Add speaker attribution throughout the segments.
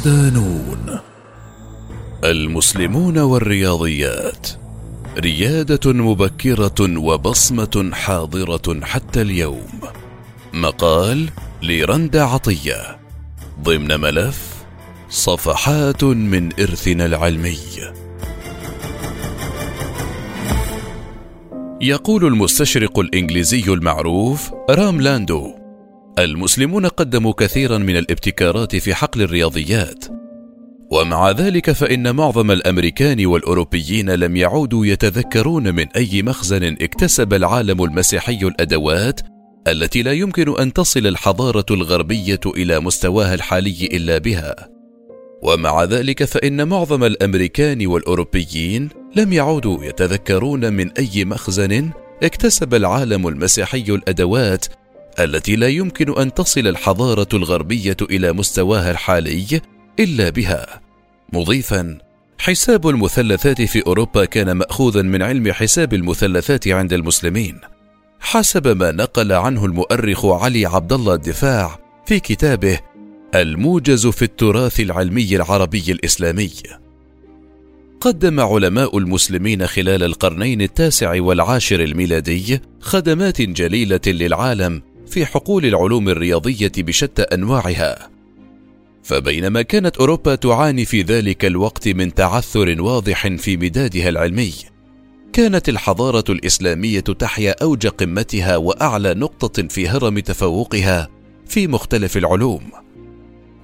Speaker 1: صدانون المسلمون والرياضيات. ريادة مبكرة وبصمة حاضرة حتى اليوم. مقال لرندا عطية. ضمن ملف صفحات من إرثنا العلمي. يقول المستشرق الإنجليزي المعروف رام لاندو المسلمون قدموا كثيرا من الابتكارات في حقل الرياضيات. ومع ذلك فإن معظم الأمريكان والأوروبيين لم يعودوا يتذكرون من أي مخزن اكتسب العالم المسيحي الأدوات التي لا يمكن أن تصل الحضارة الغربية إلى مستواها الحالي إلا بها. ومع ذلك فإن معظم الأمريكان والأوروبيين لم يعودوا يتذكرون من أي مخزن اكتسب العالم المسيحي الأدوات التي لا يمكن أن تصل الحضارة الغربية إلى مستواها الحالي إلا بها. مضيفا حساب المثلثات في أوروبا كان ماخوذا من علم حساب المثلثات عند المسلمين. حسب ما نقل عنه المؤرخ علي عبد الله الدفاع في كتابه الموجز في التراث العلمي العربي الإسلامي. قدم علماء المسلمين خلال القرنين التاسع والعاشر الميلادي خدمات جليلة للعالم في حقول العلوم الرياضية بشتى أنواعها. فبينما كانت أوروبا تعاني في ذلك الوقت من تعثر واضح في مدادها العلمي كانت الحضارة الإسلامية تحيا أوج قمتها وأعلى نقطة في هرم تفوقها في مختلف العلوم.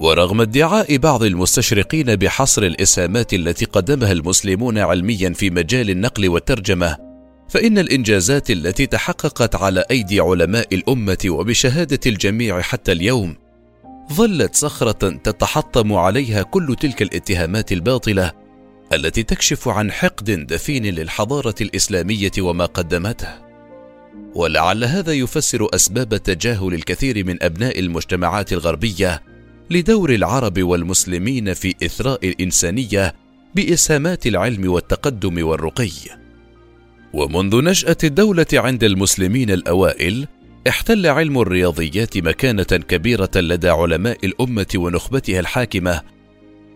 Speaker 1: ورغم ادعاء بعض المستشرقين بحصر الإسهامات التي قدمها المسلمون علميا في مجال النقل والترجمة فإن الإنجازات التي تحققت على أيدي علماء الأمة وبشهادة الجميع حتى اليوم ظلت صخرة تتحطم عليها كل تلك الاتهامات الباطلة التي تكشف عن حقد دفين للحضارة الإسلامية وما قدمته. ولعل هذا يفسر أسباب تجاهل الكثير من أبناء المجتمعات الغربية لدور العرب والمسلمين في إثراء الإنسانية بإسهامات العلم والتقدم والرقي. ومنذ نشأة الدولة عند المسلمين الأوائل احتل علم الرياضيات مكانة كبيرة لدى علماء الأمة ونخبتها الحاكمة.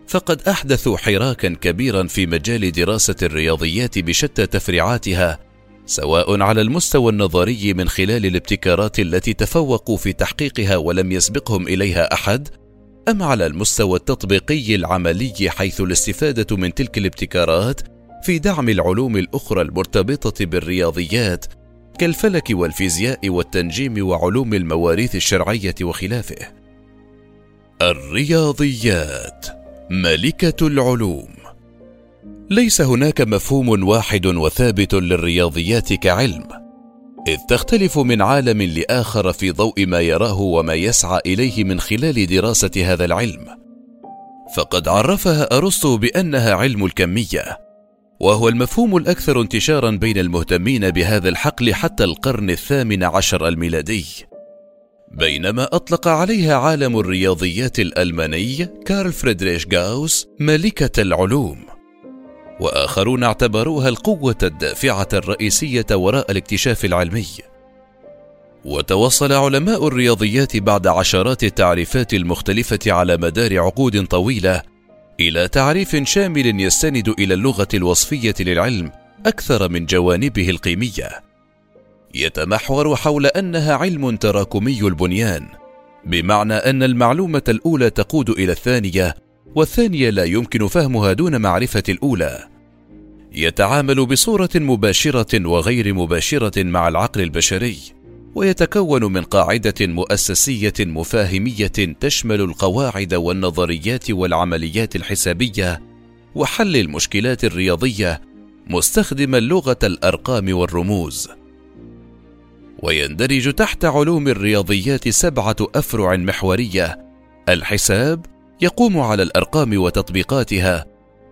Speaker 1: فقد احدثوا حراكا كبيرا في مجال دراسة الرياضيات بشتى تفريعاتها سواء على المستوى النظري من خلال الابتكارات التي تفوقوا في تحقيقها ولم يسبقهم إليها أحد أم على المستوى التطبيقي العملي حيث الاستفادة من تلك الابتكارات في دعم العلوم الأخرى المرتبطة بالرياضيات كالفلك والفيزياء والتنجيم وعلوم المواريث الشرعية وخلافه. الرياضيات ملكة العلوم. ليس هناك مفهوم واحد وثابت للرياضيات كعلم إذ تختلف من عالم لآخر في ضوء ما يراه وما يسعى إليه من خلال دراسة هذا العلم. فقد عرفها أرسطو بأنها علم الكمية. وهو المفهوم الأكثر انتشارا بين المهتمين بهذا الحقل حتى القرن الثامن عشر الميلادي. بينما أطلق عليها عالم الرياضيات الألماني كارل فريدريش غاوس ملكة العلوم. وآخرون اعتبروها القوة الدافعة الرئيسية وراء الاكتشاف العلمي. وتوصل علماء الرياضيات بعد عشرات التعريفات المختلفة على مدار عقود طويلة إلى تعريف شامل يستند إلى اللغة الوصفية للعلم أكثر من جوانبه القيمية. يتمحور حول أنها علم تراكمي البنيان بمعنى أن المعلومة الأولى تقود إلى الثانية والثانية لا يمكن فهمها دون معرفة الأولى. يتعامل بصورة مباشرة وغير مباشرة مع العقل البشري. ويتكون من قاعدة مؤسسية مفاهمية تشمل القواعد والنظريات والعمليات الحسابية وحل المشكلات الرياضية مستخدما لغة الأرقام والرموز. ويندرج تحت علوم الرياضيات سبعة أفرع محورية. الحساب يقوم على الأرقام وتطبيقاتها.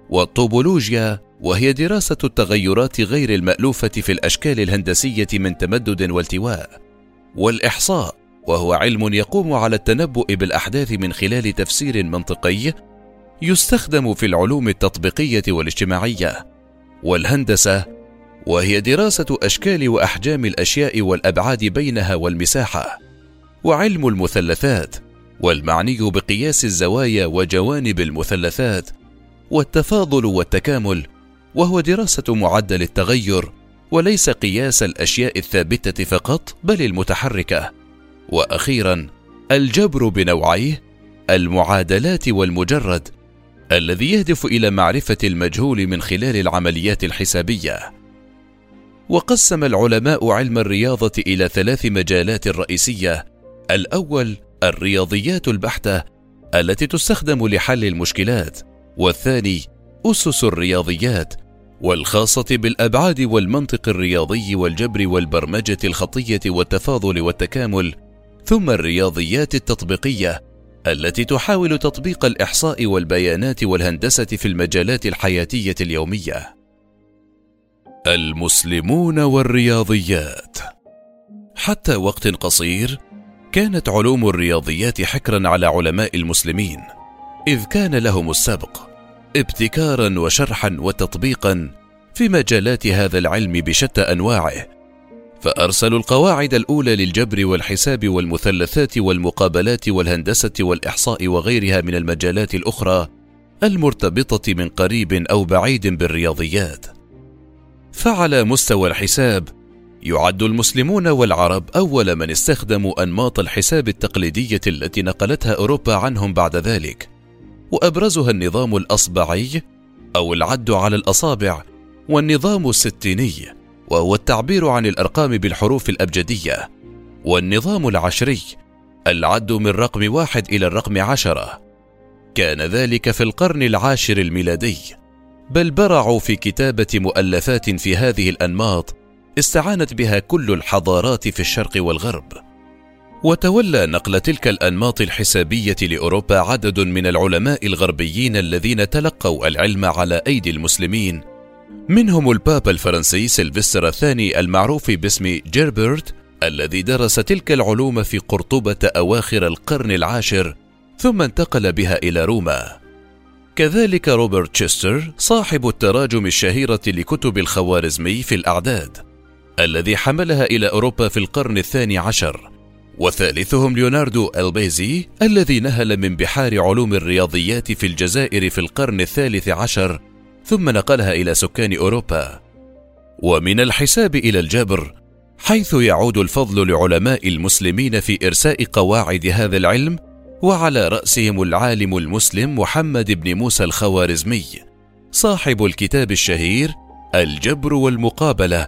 Speaker 1: والطوبولوجيا وهي دراسة التغيرات غير المألوفة في الأشكال الهندسية من تمدد والتواء. والإحصاء وهو علم يقوم على التنبؤ بالأحداث من خلال تفسير منطقي يستخدم في العلوم التطبيقية والاجتماعية والهندسة وهي دراسة أشكال وأحجام الأشياء والأبعاد بينها والمساحة وعلم المثلثات والمعني بقياس الزوايا وجوانب المثلثات والتفاضل والتكامل وهو دراسة معدل التغير وليس قياس الأشياء الثابتة فقط بل المتحركة. وأخيرا الجبر بنوعيه المعادلات والمجرد الذي يهدف إلى معرفة المجهول من خلال العمليات الحسابية. وقسم العلماء علم الرياضة إلى ثلاث مجالات رئيسية. الأول الرياضيات البحتة التي تستخدم لحل المشكلات. والثاني أسس الرياضيات. والخاصة بالأبعاد والمنطق الرياضي والجبر والبرمجة الخطية والتفاضل والتكامل ثم الرياضيات التطبيقية التي تحاول تطبيق الإحصاء والبيانات والهندسة في المجالات الحياتية اليومية. المسلمون والرياضيات. حتى وقت قصير كانت علوم الرياضيات حكرا على علماء المسلمين إذ كان لهم السبق ابتكارا وشرحا وتطبيقا في مجالات هذا العلم بشتى أنواعه فأرسلوا القواعد الأولى للجبر والحساب والمثلثات والمقابلات والهندسة والإحصاء وغيرها من المجالات الأخرى المرتبطة من قريب أو بعيد بالرياضيات. فعلى مستوى الحساب يعد المسلمون والعرب أول من استخدموا أنماط الحساب التقليدية التي نقلتها أوروبا عنهم بعد ذلك. وأبرزها النظام الأصبعي أو العد على الأصابع والنظام الستيني وهو التعبير عن الأرقام بالحروف الأبجدية والنظام العشري العد من رقم واحد إلى الرقم عشرة. كان ذلك في القرن العاشر الميلادي. بل برعوا في كتابة مؤلفات في هذه الأنماط استعانت بها كل الحضارات في الشرق والغرب. وتولى نقل تلك الأنماط الحسابية لأوروبا عدد من العلماء الغربيين الذين تلقوا العلم على أيدي المسلمين. منهم البابا الفرنسي سيلفستر الثاني المعروف باسم جيربرت الذي درس تلك العلوم في قرطبة أواخر القرن العاشر ثم انتقل بها إلى روما. كذلك روبرت تشستر صاحب التراجم الشهيرة لكتب الخوارزمي في الأعداد الذي حملها إلى أوروبا في القرن الثاني عشر. وثالثهم ليوناردو البيزي الذي نهل من بحار علوم الرياضيات في الجزائر في القرن الثالث عشر ثم نقلها إلى سكان أوروبا. ومن الحساب إلى الجبر حيث يعود الفضل لعلماء المسلمين في إرساء قواعد هذا العلم وعلى رأسهم العالم المسلم محمد بن موسى الخوارزمي صاحب الكتاب الشهير الجبر والمقابلة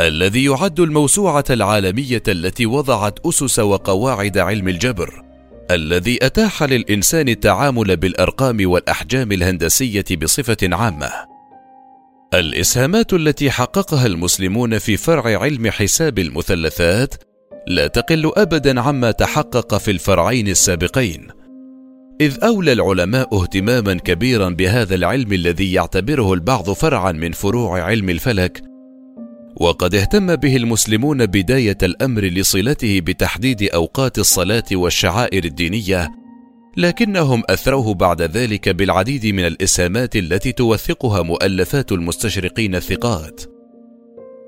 Speaker 1: الذي يعد الموسوعة العالمية التي وضعت أسس وقواعد علم الجبر الذي أتاح للإنسان التعامل بالأرقام والأحجام الهندسية بصفة عامة. الإسهامات التي حققها المسلمون في فرع علم حساب المثلثات لا تقل ابدا عما تحقق في الفرعين السابقين. إذ أولى العلماء اهتماما كبيرا بهذا العلم الذي يعتبره البعض فرعا من فروع علم الفلك وقد اهتم به المسلمون بداية الأمر لصلته بتحديد أوقات الصلاة والشعائر الدينية لكنهم أثروه بعد ذلك بالعديد من الإسهامات التي توثقها مؤلفات المستشرقين الثقات.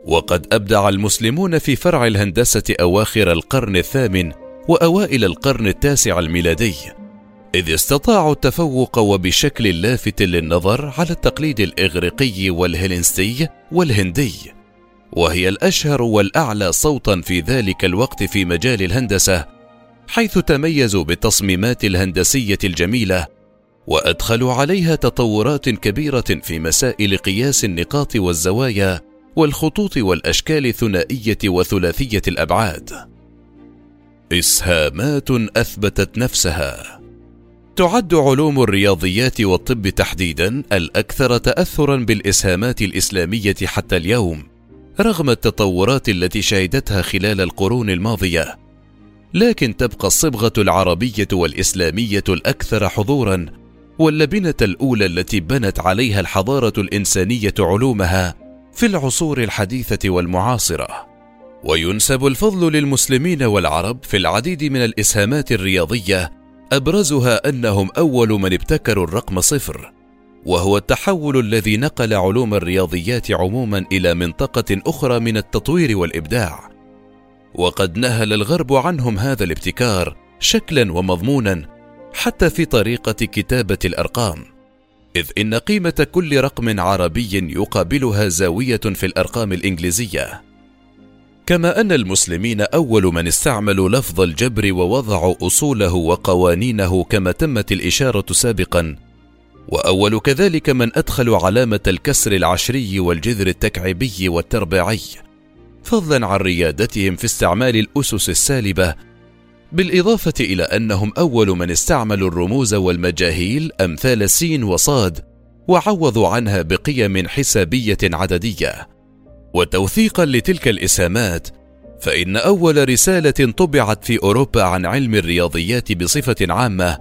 Speaker 1: وقد أبدع المسلمون في فرع الهندسة أواخر القرن الثامن وأوائل القرن التاسع الميلادي إذ استطاعوا التفوق وبشكل لافت للنظر على التقليد الإغريقي والهيلينستي والهندي. وهي الأشهر والأعلى صوتا في ذلك الوقت في مجال الهندسة حيث تميزوا بالتصميمات الهندسية الجميلة وادخلوا عليها تطورات كبيرة في مسائل قياس النقاط والزوايا والخطوط والأشكال الثنائية وثلاثية الأبعاد. إسهامات أثبتت نفسها. تعد علوم الرياضيات والطب تحديدا الأكثر تاثرا بالإسهامات الإسلامية حتى اليوم. رغم التطورات التي شهدتها خلال القرون الماضية لكن تبقى الصبغة العربية والإسلامية الأكثر حضورا واللبنة الأولى التي بنت عليها الحضارة الإنسانية علومها في العصور الحديثة والمعاصرة. وينسب الفضل للمسلمين والعرب في العديد من الإسهامات الرياضية أبرزها أنهم أول من ابتكروا الرقم صفر. وهو التحول الذي نقل علوم الرياضيات عموما إلى منطقة أخرى من التطوير والإبداع. وقد نهل الغرب عنهم هذا الابتكار شكلا ومضمونا حتى في طريقة كتابة الأرقام. إذ إن قيمة كل رقم عربي يقابلها زاوية في الأرقام الإنجليزية. كما أن المسلمين أول من استعملوا لفظ الجبر ووضعوا أصوله وقوانينه كما تمت الإشارة سابقا وأول كذلك من ادخلوا علامة الكسر العشري والجذر التكعيبي والتربيعي فضلا عن ريادتهم في استعمال الأسس السالبة بالإضافة إلى أنهم أول من استعملوا الرموز والمجاهيل أمثال السين وصاد وعوضوا عنها بقيم حسابية عددية. وتوثيقا لتلك الإسهامات فإن أول رسالة طبعت في أوروبا عن علم الرياضيات بصفة عامة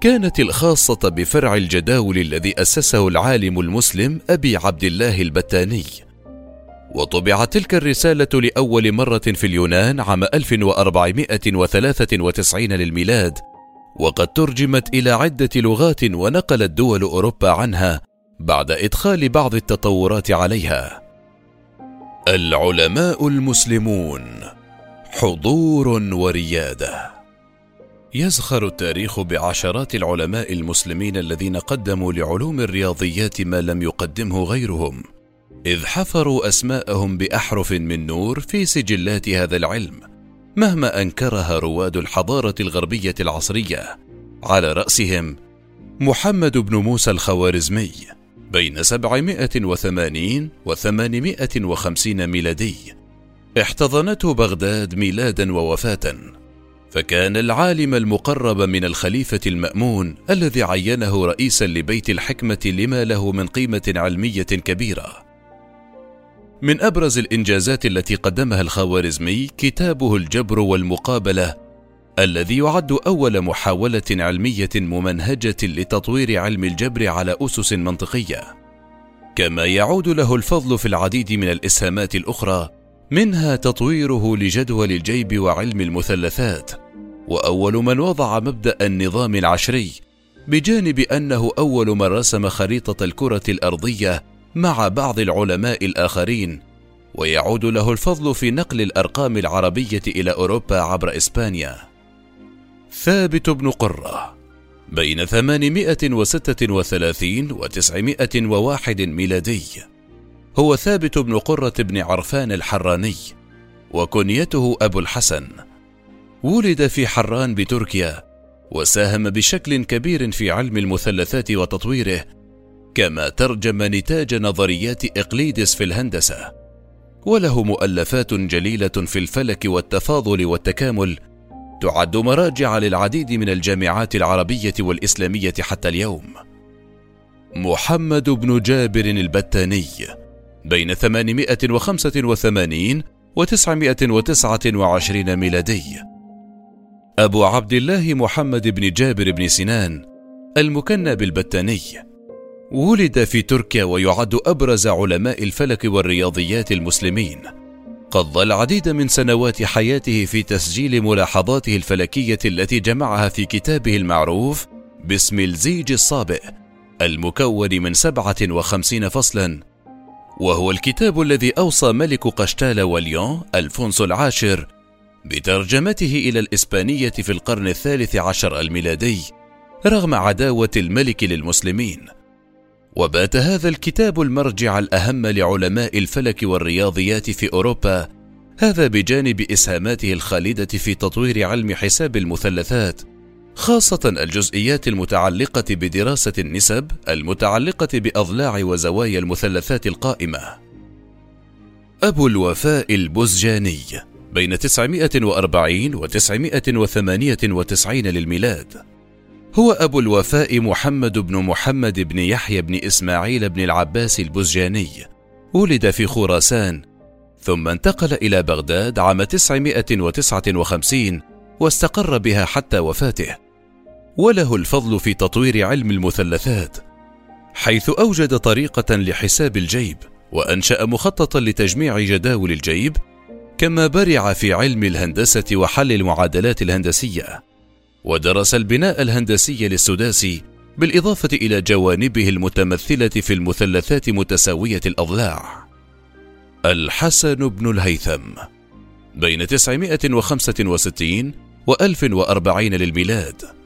Speaker 1: كانت الخاصة بفرع الجداول الذي أسسه العالم المسلم أبي عبد الله البتاني وطبعت تلك الرسالة لأول مرة في اليونان عام 1493 للميلاد، وقد ترجمت إلى عدة لغات ونقلت دول أوروبا عنها بعد إدخال بعض التطورات عليها. العلماء المسلمون حضور وريادة يزخر التاريخ بعشرات العلماء المسلمين الذين قدموا لعلوم الرياضيات ما لم يقدمه غيرهم. إذ حفروا أسماءهم بأحرف من نور في سجلات هذا العلم مهما أنكرها رواد الحضارة الغربية العصرية. على رأسهم محمد بن موسى الخوارزمي بين 780 و 850 ميلادي احتضنته بغداد ميلادا ووفاة. فكان العالم المقرب من الخليفة المأمون الذي عينه رئيسا لبيت الحكمة لما له من قيمة علمية كبيرة. من أبرز الإنجازات التي قدمها الخوارزمي كتابه الجبر والمقابلة الذي يعد أول محاولة علمية ممنهجة لتطوير علم الجبر على أسس منطقية. كما يعود له الفضل في العديد من الإسهامات الأخرى منها تطويره لجدول الجيب وعلم المثلثات. وأول من وضع مبدأ النظام العشري بجانب أنه أول من رسم خريطة الكرة الأرضية مع بعض العلماء الآخرين ويعود له الفضل في نقل الأرقام العربية إلى أوروبا عبر إسبانيا. ثابت بن قرة بين 836 و 901 ميلادي. هو ثابت بن قرة بن عرفان الحراني وكنيته أبو الحسن. ولد في حران بتركيا وساهم بشكل كبير في علم المثلثات وتطويره كما ترجم نتاج نظريات إقليدس في الهندسة. وله مؤلفات جليلة في الفلك والتفاضل والتكامل تعد مراجع للعديد من الجامعات العربية والإسلامية حتى اليوم. محمد بن جابر البتاني بين 885 و 929 ميلادي. أبو عبد الله محمد بن جابر بن سنان المكنى بالبتاني. ولد في تركيا ويعد أبرز علماء الفلك والرياضيات المسلمين. قضى العديد من سنوات حياته في تسجيل ملاحظاته الفلكية التي جمعها في كتابه المعروف باسم الزيج الصابئ المكون من سبعة وخمسين فصلا وهو الكتاب الذي أوصى ملك قشتال وليون ألفونسو العاشر بترجمته إلى الإسبانية في القرن الثالث عشر الميلادي رغم عداوة الملك للمسلمين. وبات هذا الكتاب المرجع الأهم لعلماء الفلك والرياضيات في أوروبا هذا بجانب إسهاماته الخالدة في تطوير علم حساب المثلثات خاصة الجزئيات المتعلقة بدراسة النسب المتعلقة بأضلاع وزوايا المثلثات القائمة. أبو الوفاء البزجاني بين 940 و 998 للميلاد. هو أبو الوفاء محمد بن محمد بن يحيى بن إسماعيل بن العباس البزجاني. ولد في خراسان ثم انتقل إلى بغداد عام 959 واستقر بها حتى وفاته. وله الفضل في تطوير علم المثلثات حيث أوجد طريقة لحساب الجيب وأنشأ مخططا لتجميع جداول الجيب كما برع في علم الهندسة وحل المعادلات الهندسية ودرس البناء الهندسي للسداسي بالإضافة إلى جوانبه المتمثلة في المثلثات متساوية الأضلاع. الحسن بن الهيثم بين 965 وألف وأربعين للميلاد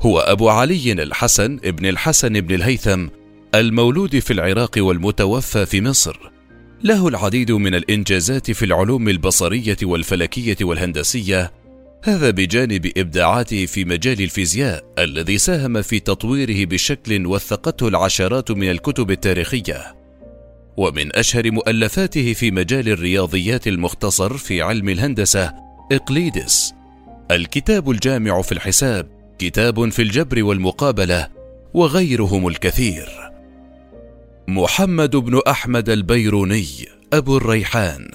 Speaker 1: هو أبو علي الحسن ابن الحسن بن الهيثم المولود في العراق والمتوفى في مصر. له العديد من الإنجازات في العلوم البصرية والفلكية والهندسية هذا بجانب إبداعاته في مجال الفيزياء الذي ساهم في تطويره بشكل وثقته العشرات من الكتب التاريخية. ومن أشهر مؤلفاته في مجال الرياضيات المختصر في علم الهندسة إقليدس الكتاب الجامع في الحساب. كتاب في الجبر والمقابلة وغيرهم الكثير. محمد بن أحمد البيروني أبو الريحان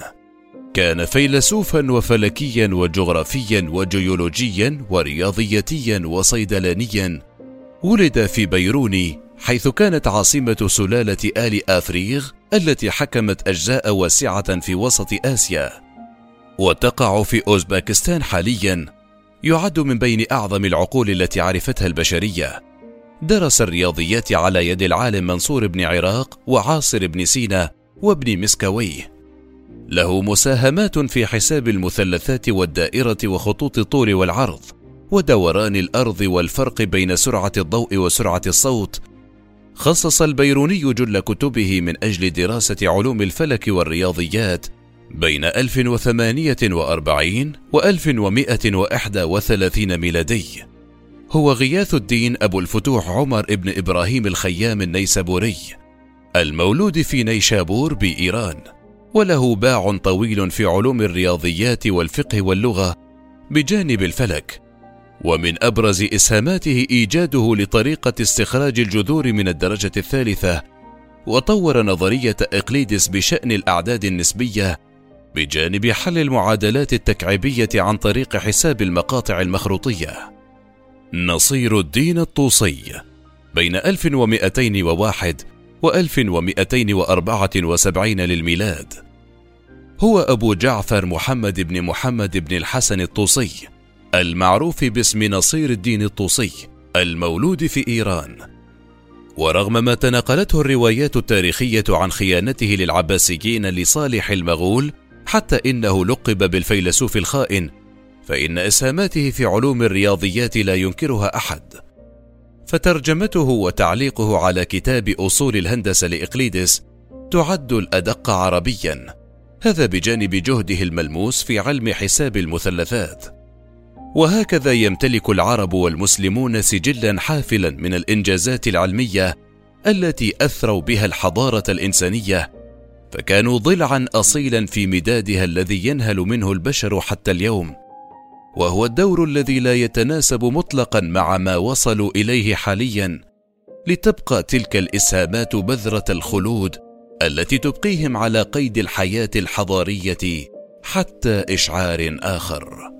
Speaker 1: كان فيلسوفا وفلكيا وجغرافيا وجيولوجيا ورياضياتيا وصيدلانيا ولد في بيروني حيث كانت عاصمة سلالة آل آفريغ التي حكمت أجزاء واسعة في وسط آسيا. وتقع في أوزباكستان حاليا يعد من بين أعظم العقول التي عرفتها البشرية. درس الرياضيات على يد العالم منصور بن عراق وعاصر بن سينا وابن مسكويه له مساهمات في حساب المثلثات والدائرة وخطوط الطول والعرض ودوران الأرض والفرق بين سرعة الضوء وسرعة الصوت. خصص البيروني جل كتبه من أجل دراسة علوم الفلك والرياضيات بين 1048 و 1131 ميلادي. هو غياث الدين أبو الفتوح عمر ابن إبراهيم الخيام النيسابوري المولود في نيشابور بإيران وله باع طويل في علوم الرياضيات والفقه واللغة بجانب الفلك ومن أبرز إسهاماته إيجاده لطريقة استخراج الجذور من الدرجة الثالثة وطور نظرية إقليدس بشأن الأعداد النسبية بجانب حل المعادلات التكعيبية عن طريق حساب المقاطع المخروطية. نصير الدين الطوسي بين 1201 و1274 للميلاد. هو أبو جعفر محمد بن محمد بن الحسن الطوسي المعروف باسم نصير الدين الطوسي المولود في إيران. ورغم ما تناقلته الروايات التاريخية عن خيانته للعباسيين لصالح المغول حتى إنه لقب بالفيلسوف الخائن فإن إسهاماته في علوم الرياضيات لا ينكرها أحد. فترجمته وتعليقه على كتاب أصول الهندسة لإقليدس تعد الأدق عربيا هذا بجانب جهده الملموس في علم حساب المثلثات. وهكذا يمتلك العرب والمسلمون سجلا حافلا من الإنجازات العلمية التي أثروا بها الحضارة الإنسانية فكانوا ضلعا اصيلا في مدادها الذي ينهل منه البشر حتى اليوم وهو الدور الذي لا يتناسب مطلقا مع ما وصلوا إليه حاليا لتبقى تلك الإسهامات بذرة الخلود التي تبقيهم على قيد الحياة الحضارية حتى إشعار آخر.